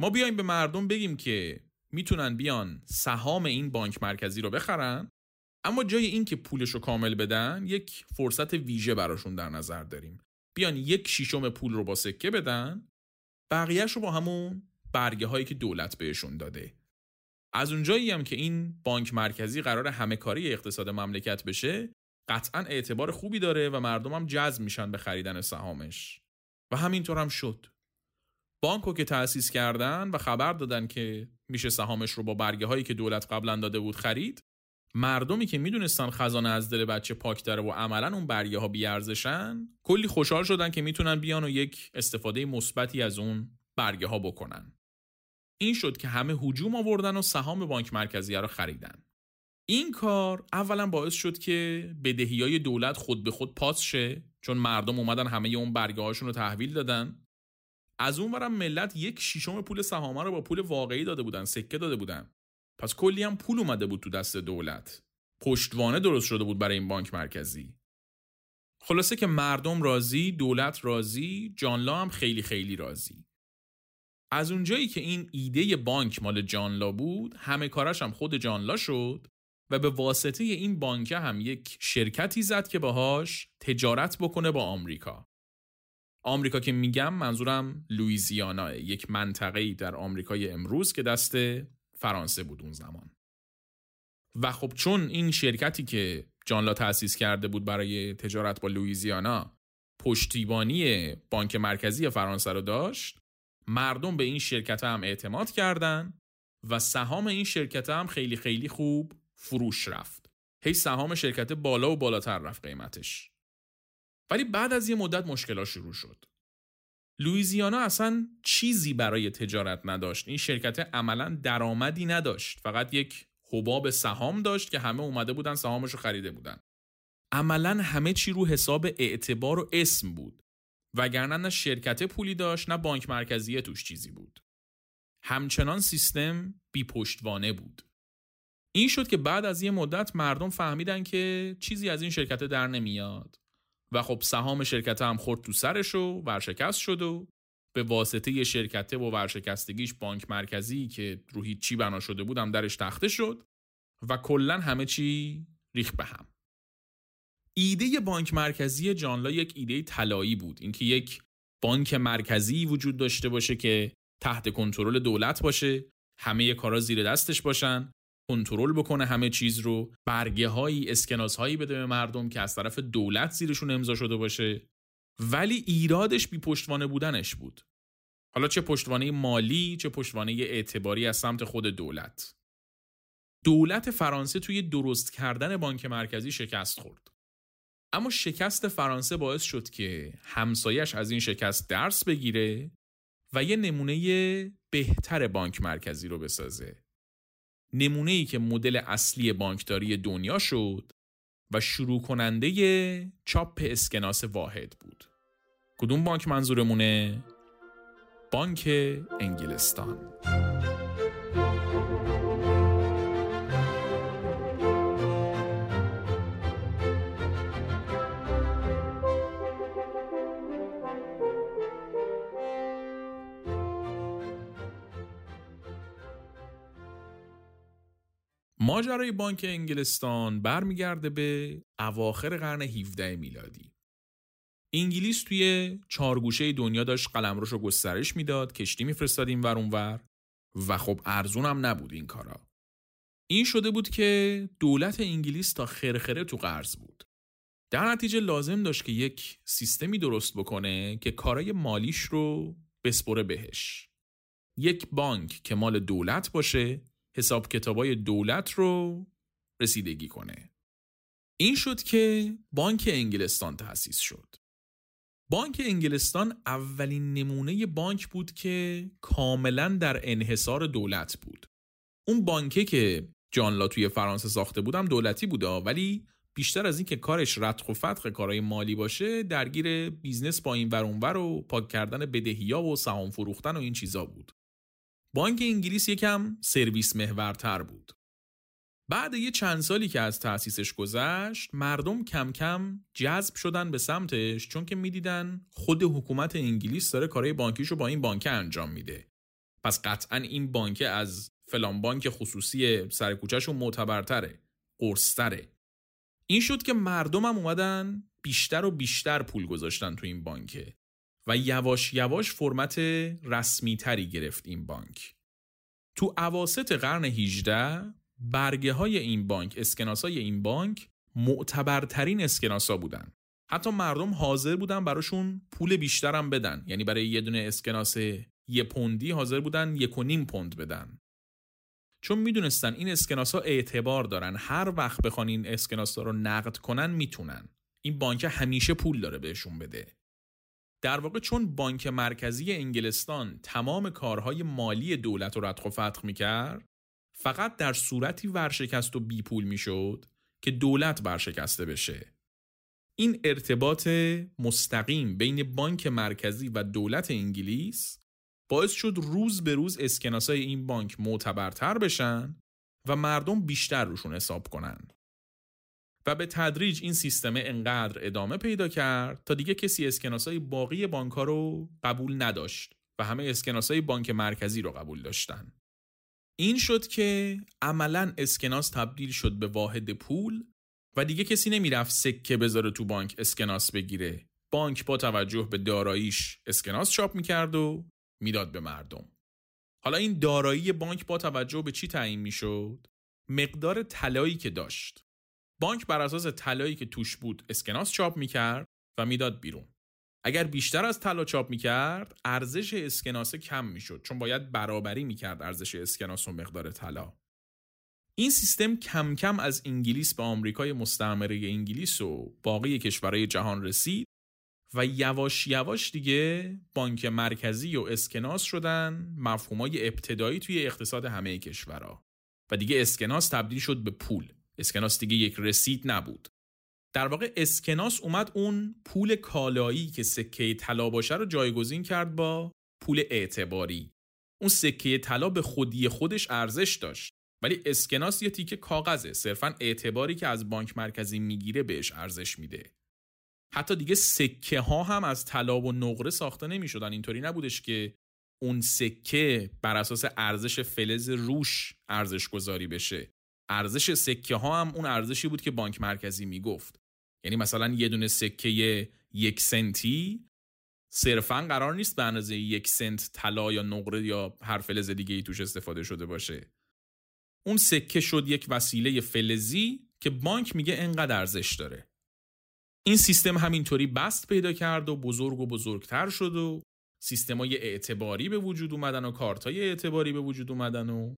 ما بیایم به مردم بگیم که می‌تونن بیان سهام این بانک مرکزی رو بخرن اما جای این که پولش رو کامل بدن یک فرصت ویژه براشون در نظر داریم. بیان یک شیشم پول رو با سکه بدن بقیهش رو با همون برگه هایی که دولت بهشون داده. از اونجایی هم که این بانک مرکزی قرار همه کاری اقتصاد مملکت بشه قطعا اعتبار خوبی داره و مردم هم جذب میشن به خریدن سهامش. و همینطور هم شد. بانکو که تأسیس کردن و خبر دادن که میشه سهامش رو با برگه هایی که دولت قبلا داده بود خرید مردمی که می‌دونستن خزانه از دل بچه پاک داره و عملا اون برگه ها بیارزشن کلی خوشحال شدن که می‌تونن بیان و یک استفاده مثبتی از اون برگه ها بکنن. این شد که همه هجوم آوردن و سهام بانک مرکزی رو خریدن. این کار اولا باعث شد که بدهی های دولت خود به خود پاس شه چون مردم اومدن همه اون برگه هاشون رو تحویل دادن. از اون ملت یک شیشم پول سهامه رو با پول واقعی داده بودن سکه داده بودن. پس کلی هم پول اومده بود تو دست دولت. پشتوانه درست شده بود برای این بانک مرکزی. خلاصه که مردم راضی دولت راضی جانلا هم خیلی خیلی راضی. از اونجایی که این ایده بانک مال جانلا بود همه کاراش هم خود جانلا شد و به واسطه این بانک هم یک شرکتی زد که باهاش تجارت بکنه با آمریکا. آمریکا که میگم منظورم لویزیانا یک منطقه‌ای در آمریکای امروز که دست فرانسه بود اون زمان. و خب چون این شرکتی که جانلا تأسیس کرده بود برای تجارت با لویزیانا پشتیبانی بانک مرکزی فرانسه رو داشت مردم به این شرکت هم اعتماد کردند و سهام این شرکت هم خیلی خیلی خوب فروش رفت. هی سهام شرکت بالا و بالاتر رفت قیمتش. ولی بعد از یه مدت مشکلات شروع شد. لویزیانا اصلا چیزی برای تجارت نداشت. این شرکت عملا درآمدی نداشت. فقط یک حباب سهام داشت که همه اومده بودن سهامش رو خریده بودن. عملا همه چی رو حساب اعتبار و اسم بود. وگرنه نه شرکت پولی داشت نه بانک مرکزی توش چیزی بود. همچنان سیستم بی پشتوانه بود. این شد که بعد از یه مدت مردم فهمیدن که چیزی از این شرکت در نمیاد. و خب سهام شرکت هم خورد تو سرش و ورشکست شد و به واسطه شرکت و ورشکستگیش بانک مرکزی که رو چی بنا شده بودم درش تخته شد و کلا همه چی ریخ به هم. ایده بانک مرکزی جانلا یک ایده طلایی بود. اینکه یک بانک مرکزی وجود داشته باشه که تحت کنترل دولت باشه همه کارا زیر دستش باشن کنترل بکنه همه چیز رو برگه هایی اسکناس هایی بده به مردم که از طرف دولت زیرشون امضا شده باشه. ولی ایرادش بی پشتوانه بودنش بود. حالا چه پشتوانه مالی چه پشتوانه اعتباری از سمت خود دولت. دولت فرانسه توی درست کردن بانک مرکزی شکست خورد. اما شکست فرانسه باعث شد که همسایش از این شکست درس بگیره و یه نمونه بهتر بانک مرکزی رو بسازه. نمونه ای که مدل اصلی بانکداری دنیا شد و شروع کننده چاپ اسکناس واحد بود. کدوم بانک منظورمونه؟ بانک انگلستان. ماجرای بانک انگلستان برمیگرده به اواخر قرن 17 میلادی. انگلیس توی چارگوشه دنیا داشت قلمروش رو گسترش می‌داد، کشتی میفرستاد این ور اونور و خب ارزون هم نبود این کارا. این شده بود که دولت انگلیس تا خرخره تو قرض بود. در نتیجه لازم داشت که یک سیستمی درست بکنه که کارای مالیش رو بسپره بهش. یک بانک که مال دولت باشه حساب کتابای دولت رو رسیدگی کنه. این شد که بانک انگلستان تأسیس شد. بانک انگلستان اولین نمونه بانک بود که کاملا در انحصار دولت بود. اون بانکه که جان لا توی فرانسه ساخته بود هم دولتی بوده ولی بیشتر از این که کارش رتق و فتق کارهای مالی باشه درگیر business با این ور و پاک کردن بدهیا و سهام فروختن و این چیزا بود. بانک انگلیس یکم سرویس محورتر بود. بعد یه چند سالی که از تأسیسش گذشت مردم کم کم جذب شدن به سمتش چون که می‌دیدن خود حکومت انگلیس داره کارهای بانکیشو با این بانک انجام میده. پس قطعا این بانک از فلان بانک خصوصی سرکوچهشون معتبرتره قرصتره. این شد که مردم هم اومدن بیشتر و بیشتر پول گذاشتن تو این بانکه. و یواش یواش فرمت رسمی تری گرفت این بانک. تو عواست قرن 18 برگه های این بانک اسکناس های این بانک معتبرترین اسکناس ها بودن. حتی مردم حاضر بودن براشون پول بیشترم بدن. یعنی برای یه دونه اسکناس یه پوندی حاضر بودن یک و نیم پوند بدن. چون می‌دونستن این اسکناس ها اعتبار دارن. هر وقت بخوان این اسکناس ها رو نقد کنن می‌تونن. این بانک همیشه پول داره بهشون بده. در واقع چون بانک مرکزی انگلستان تمام کارهای مالی دولت رو ردخ و فتح می‌کرد فقط در صورتی ورشکست و بی پول می‌شد که دولت ورشکسته بشه این ارتباط مستقیم بین بانک مرکزی و دولت انگلیس باعث شد روز به روز اسکناسای این بانک معتبرتر بشن و مردم بیشتر روشون حساب کنند. و به تدریج این سیستم انقدر ادامه پیدا کرد تا دیگه کسی اسکناسای باقی بانک رو قبول نداشت و همه اسکناسای بانک مرکزی رو قبول داشتن. این شد که عملا اسکناس تبدیل شد به واحد پول و دیگه کسی نمی‌رفت سکه بذاره تو بانک اسکناس بگیره. بانک با توجه به داراییش اسکناس چاپ می‌کرد و می‌داد به مردم. حالا این دارایی بانک با توجه به چی تعیین می‌شد؟ مقدار طلایی که داشت. بانک بر اساس طلایی که توش بود اسکناس چاپ می‌کرد و می‌داد بیرون. اگر بیشتر از طلا چاپ می‌کرد ارزش اسکناس کم می‌شد چون باید برابری می‌کرد ارزش اسکناس و مقدار طلا. این سیستم کم کم از انگلیس به آمریکای مستعمره انگلیس و باقی کشورهای جهان رسید و یواش یواش دیگه بانک مرکزی و اسکناس شدن مفهومای ابتدایی توی اقتصاد همه کشورها. و دیگه اسکناس تبدیل شد به پول. اسکناس دیگه یک رسید نبود. در واقع اسکناس اومد اون پول کالایی که سکه طلا باشه رو جایگزین کرد با پول اعتباری. اون سکه طلا به خودی خودش ارزش داشت ولی اسکناس یه تیکه کاغذه. صرفا اعتباری که از بانک مرکزی می‌گیره بهش ارزش میده. حتی دیگه سکه ها هم از طلا و نقره ساخته نمی‌شدن. اینطوری نبودش که اون سکه بر اساس ارزش فلز روش ارزش گذاری بشه. ارزش سکه ها هم اون ارزشی بود که بانک مرکزی می‌گفت. یعنی مثلا یه دونه سکه یک سنتی صرفا قرار نیست به اندازه یک سنت طلا یا نقره یا هر فلز دیگه ای توش استفاده شده باشه. اون سکه شد یک وسیله فلزی که بانک میگه انقدر ارزش داره. این سیستم همینطوری بست پیدا کرد و بزرگ و بزرگتر شد و سیستمای اعتباری به وجود اومدن و کارتای اعتباری به وجود اومدن و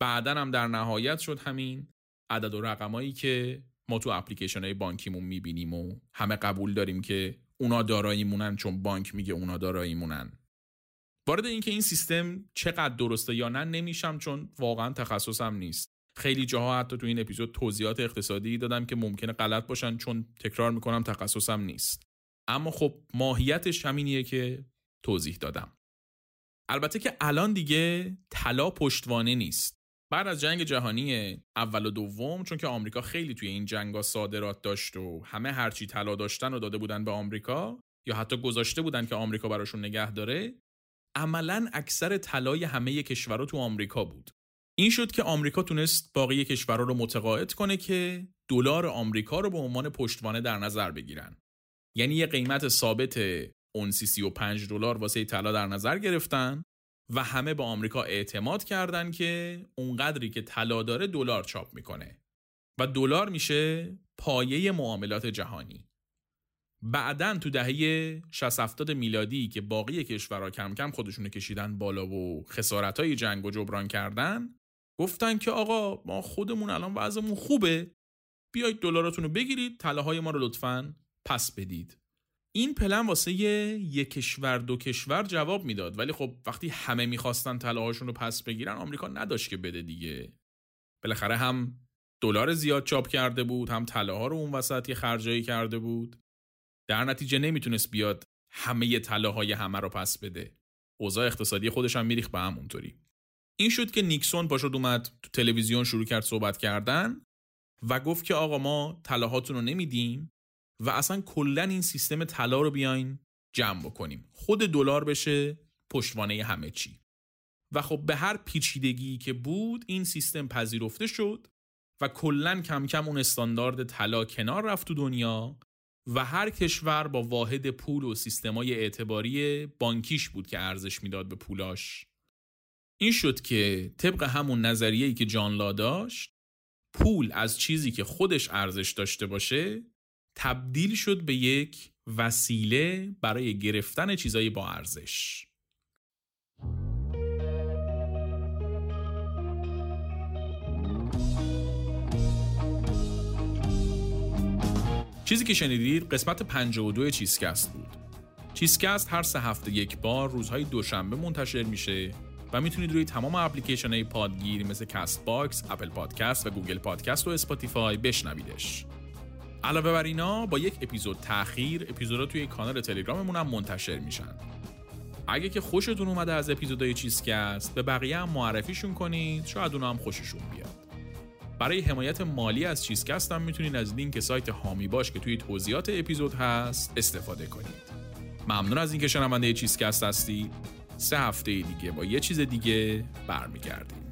بعدا هم در نهایت شد همین عدد و رقمایی که ما تو اپلیکیشن های بانکیمون می‌بینیم و همه قبول داریم که اونا داراییمونن چون بانک میگه اونا داراییمونن. وارد اینکه این سیستم چقدر درسته یا نه نمیشم چون واقعا تخصصم نیست. خیلی جاها حتی تو این اپیزود توضیحات اقتصادی دادم که ممکنه غلط باشن چون تکرار می‌کنم تخصصم نیست. اما خب ماهیتش همینیه که توضیح دادم. البته که الان دیگه طلا پشتوانه نیست. بعد از جنگ جهانی اول و دوم چون که آمریکا خیلی توی این جنگا صادرات داشت و همه هرچی طلا داشتن و داده بودن به آمریکا یا حتی گذاشته بودن که آمریکا براشون نگه داره عملا اکثر طلای همه کشورها تو آمریکا بود. این شد که آمریکا تونست باقی کشورها رو متقاعد کنه که دلار آمریکا رو به عنوان پشتوانه در نظر بگیرن. یعنی یه قیمت ثابت اونسی 35 دلار واسه طلا در نظر گرفتن و همه به آمریکا اعتماد کردن که اونقدری که طلا داره دلار چاپ می‌کنه. و دلار میشه پایه معاملات جهانی. بعدا تو دهه 60 70 میلادی که باقی کشورها کم کم خودشونو کشیدن بالا و خسارت های جنگ و جبران کردن گفتن که آقا ما خودمون الان وضعمون خوبه. بیایید دلاراتون رو بگیرید طلاهای ما رو لطفا پس بدید. این پلن واسه یک کشور دو کشور جواب می‌داد. ولی خب وقتی همه می‌خواستن طلاهاشون رو پس بگیرن آمریکا نداشت که بده دیگه. بالاخره هم دلار زیاد چاپ کرده بود هم طلاها رو اون وسط یه خرجایی کرده بود. در نتیجه نمی‌تونست بیاد همه طلاهای همه رو پس بده. اوضاع اقتصادی خودش هم میریخ به همونطوری. این شد که نیکسون پاشد اومد تو تلویزیون شروع کرد صحبت کردن و گفت که آقا ما طلاهاتون رو نمیدیم. و اصلا کلا این سیستم طلا رو بیاین جمع بکنیم. خود دلار بشه پشتوانه همه چی. و خب به هر پیچیدگی که بود این سیستم پذیرفته شد و کلا کم کم اون استاندارد طلا کنار رفت تو دنیا و هر کشور با واحد پول و سیستمای اعتباری بانکیش بود که ارزش می‌داد به پولاش. این شد که طبق همون نظریه‌ای که جان لا داشت پول از چیزی که خودش ارزش داشته باشه تبدیل شد به یک وسیله برای گرفتن چیزایی با ارزش چیزی که شنیدید قسمت 52 چیزکست بود چیزکست هر سه هفته یک بار روزهای دوشنبه منتشر میشه و می‌تونید روی تمام اپلیکیشن های پادگیر مثل Castbox، Apple Podcast و Google Podcast و Spotify بشنویدش. علاوه بر اینا با یک اپیزود تاخیر اپیزودها توی کانال تلگراممون هم منتشر میشن. اگه که خوشتون اومده از اپیزودهای چیزکست به بقیه هم معرفیشون کنید شاید اونا هم خوششون بیاد. برای حمایت مالی از چیزکست هم می‌تونید از لینک سایت هامی باش که توی توضیحات اپیزود هست استفاده کنید. ممنون از اینکه شنونده چیزکست هستید. سه هفته دیگه با یه چیز دیگه برمیگردیم